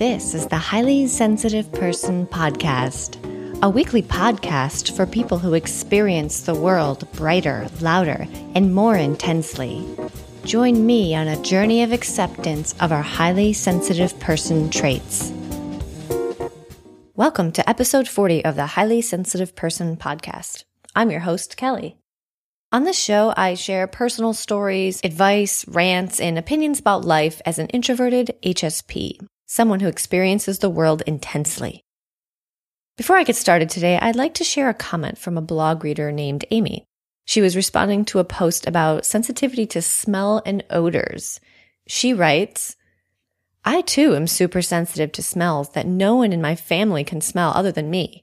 This is the Highly Sensitive Person Podcast, a weekly podcast for people who experience the world brighter, louder, and more intensely. Join me on a journey of acceptance of our highly sensitive person traits. Welcome to episode 40 of the Highly Sensitive Person Podcast. I'm your host, Kelly. On this show, I share personal stories, advice, rants, and opinions about life as an introverted HSP, someone who experiences the world intensely. Before I get started today, I'd like to share a comment from a blog reader named Amy. She was responding to a post about sensitivity to smell and odors. She writes, I too am super sensitive to smells that no one in my family can smell other than me.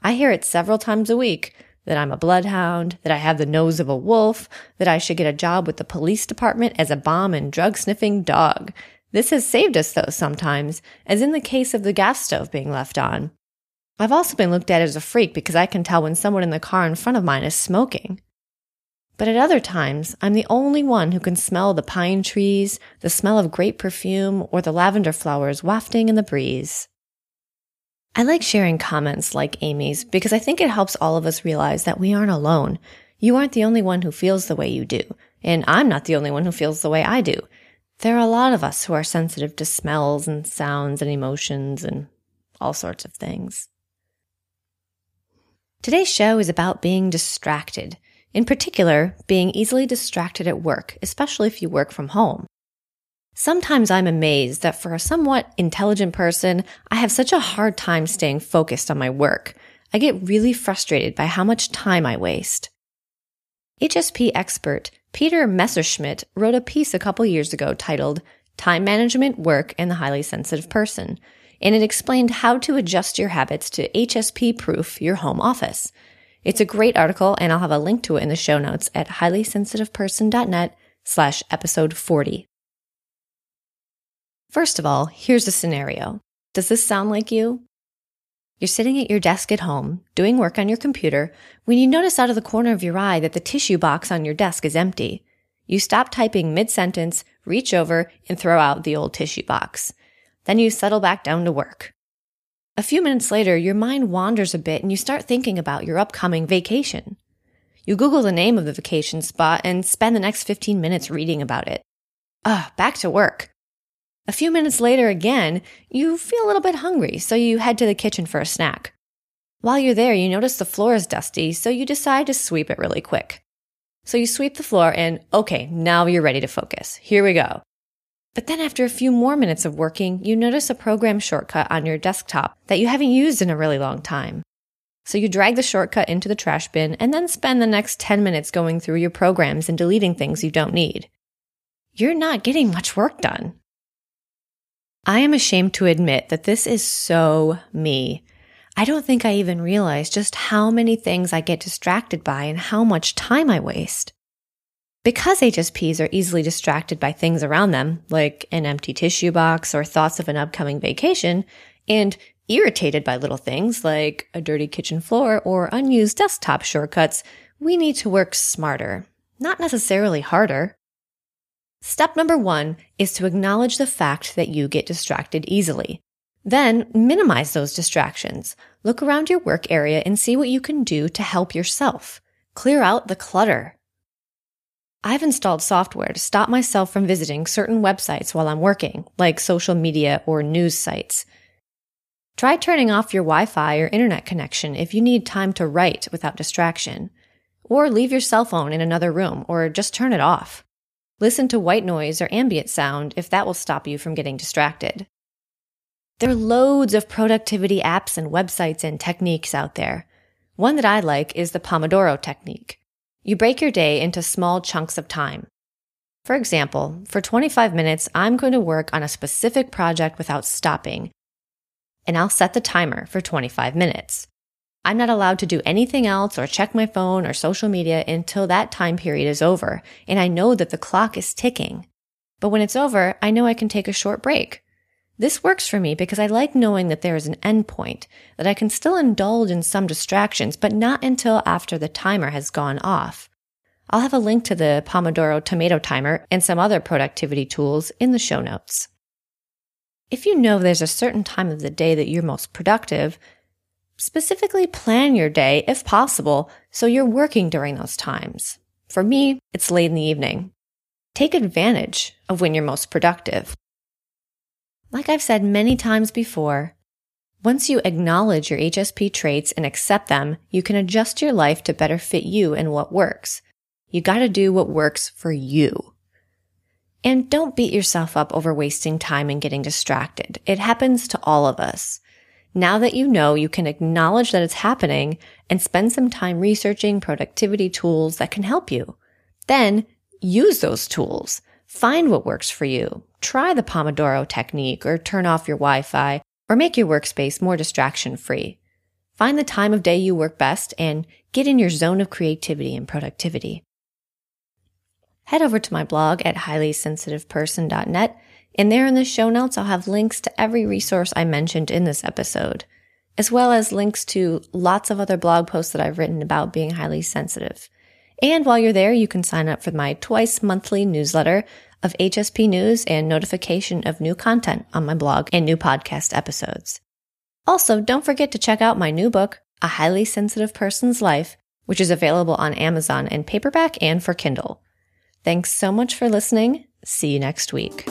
I hear it several times a week that I'm a bloodhound, that I have the nose of a wolf, that I should get a job with the police department as a bomb and drug sniffing dog. This has saved us though sometimes, as in the case of the gas stove being left on. I've also been looked at as a freak because I can tell when someone in the car in front of mine is smoking. But at other times, I'm the only one who can smell the pine trees, the smell of great perfume, or the lavender flowers wafting in the breeze. I like sharing comments like Amy's because I think it helps all of us realize that we aren't alone. You aren't the only one who feels the way you do, and I'm not the only one who feels the way I do. There are a lot of us who are sensitive to smells and sounds and emotions and all sorts of things. Today's show is about being distracted. In particular, being easily distracted at work, especially if you work from home. Sometimes I'm amazed that for a somewhat intelligent person, I have such a hard time staying focused on my work. I get really frustrated by how much time I waste. HSP expert Peter Messerschmidt wrote a piece a couple years ago titled Time Management, Work, and the Highly Sensitive Person, and it explained how to adjust your habits to HSP proof your home office. It's a great article, and I'll have a link to it in the show notes at highlysensitiveperson.net slash episode 40. First of all, here's a scenario. Does this sound like you? You're sitting at your desk at home, doing work on your computer, when you notice out of the corner of your eye that the tissue box on your desk is empty. You stop typing mid sentence, reach over, and throw out the old tissue box. Then you settle back down to work. A few minutes later, your mind wanders a bit and you start thinking about your upcoming vacation. You Google the name of the vacation spot and spend the next 15 minutes reading about it. Ah, back to work. A few minutes later, again, you feel a little bit hungry, so you head to the kitchen for a snack. While you're there, you notice the floor is dusty, so you decide to sweep it really quick. So you sweep the floor and, okay, now you're ready to focus. Here we go. But then after a few more minutes of working, you notice a program shortcut on your desktop that you haven't used in a really long time. So you drag the shortcut into the trash bin and then spend the next 10 minutes going through your programs and deleting things you don't need. You're not getting much work done. I am ashamed to admit that this is so me. I don't think I even realize just how many things I get distracted by and how much time I waste. Because HSPs are easily distracted by things around them, like an empty tissue box or thoughts of an upcoming vacation, and irritated by little things like a dirty kitchen floor or unused desktop shortcuts, we need to work smarter, not necessarily harder. Step number one is to acknowledge the fact that you get distracted easily. Then minimize those distractions. Look around your work area and see what you can do to help yourself. Clear out the clutter. I've installed software to stop myself from visiting certain websites while I'm working, like social media or news sites. Try turning off your Wi Fi or internet connection if you need time to write without distraction. Or leave your cell phone in another room, or just turn it off. Listen to white noise or ambient sound if that will stop you from getting distracted. There are loads of productivity apps and websites and techniques out there. One that I like is the Pomodoro technique. You break your day into small chunks of time. For example, for 25 minutes, I'm going to work on a specific project without stopping, and I'll set the timer for 25 minutes. I'm not allowed to do anything else or check my phone or social media until that time period is over. And I know that the clock is ticking. But when it's over, I know I can take a short break. This works for me because I like knowing that there is an endpoint, that I can still indulge in some distractions, but not until after the timer has gone off. I'll have a link to the Pomodoro tomato timer and some other productivity tools in the show notes. If you know there's a certain time of the day that you're most productive, specifically plan your day if possible so you're working during those times. For me, it's late in the evening. Take advantage of when you're most productive. Like I've said many times before, once you acknowledge your HSP traits and accept them, you can adjust your life to better fit you and what works. You gotta do what works for you. And don't beat yourself up over wasting time and getting distracted. It happens to all of us. Now that you know, you can acknowledge that it's happening and spend some time researching productivity tools that can help you. Then use those tools. Find what works for you. Try the Pomodoro technique or turn off your Wi-Fi or make your workspace more distraction free. Find the time of day you work best and get in your zone of creativity and productivity. Head over to my blog at highlysensitiveperson.net, and there in the show notes, I'll have links to every resource I mentioned in this episode, as well as links to lots of other blog posts that I've written about being highly sensitive. And while you're there, you can sign up for my twice monthly newsletter of HSP news and notification of new content on my blog and new podcast episodes. Also, don't forget to check out my new book, A Highly Sensitive Person's Life, which is available on Amazon in paperback and for Kindle. Thanks so much for listening. See you next week.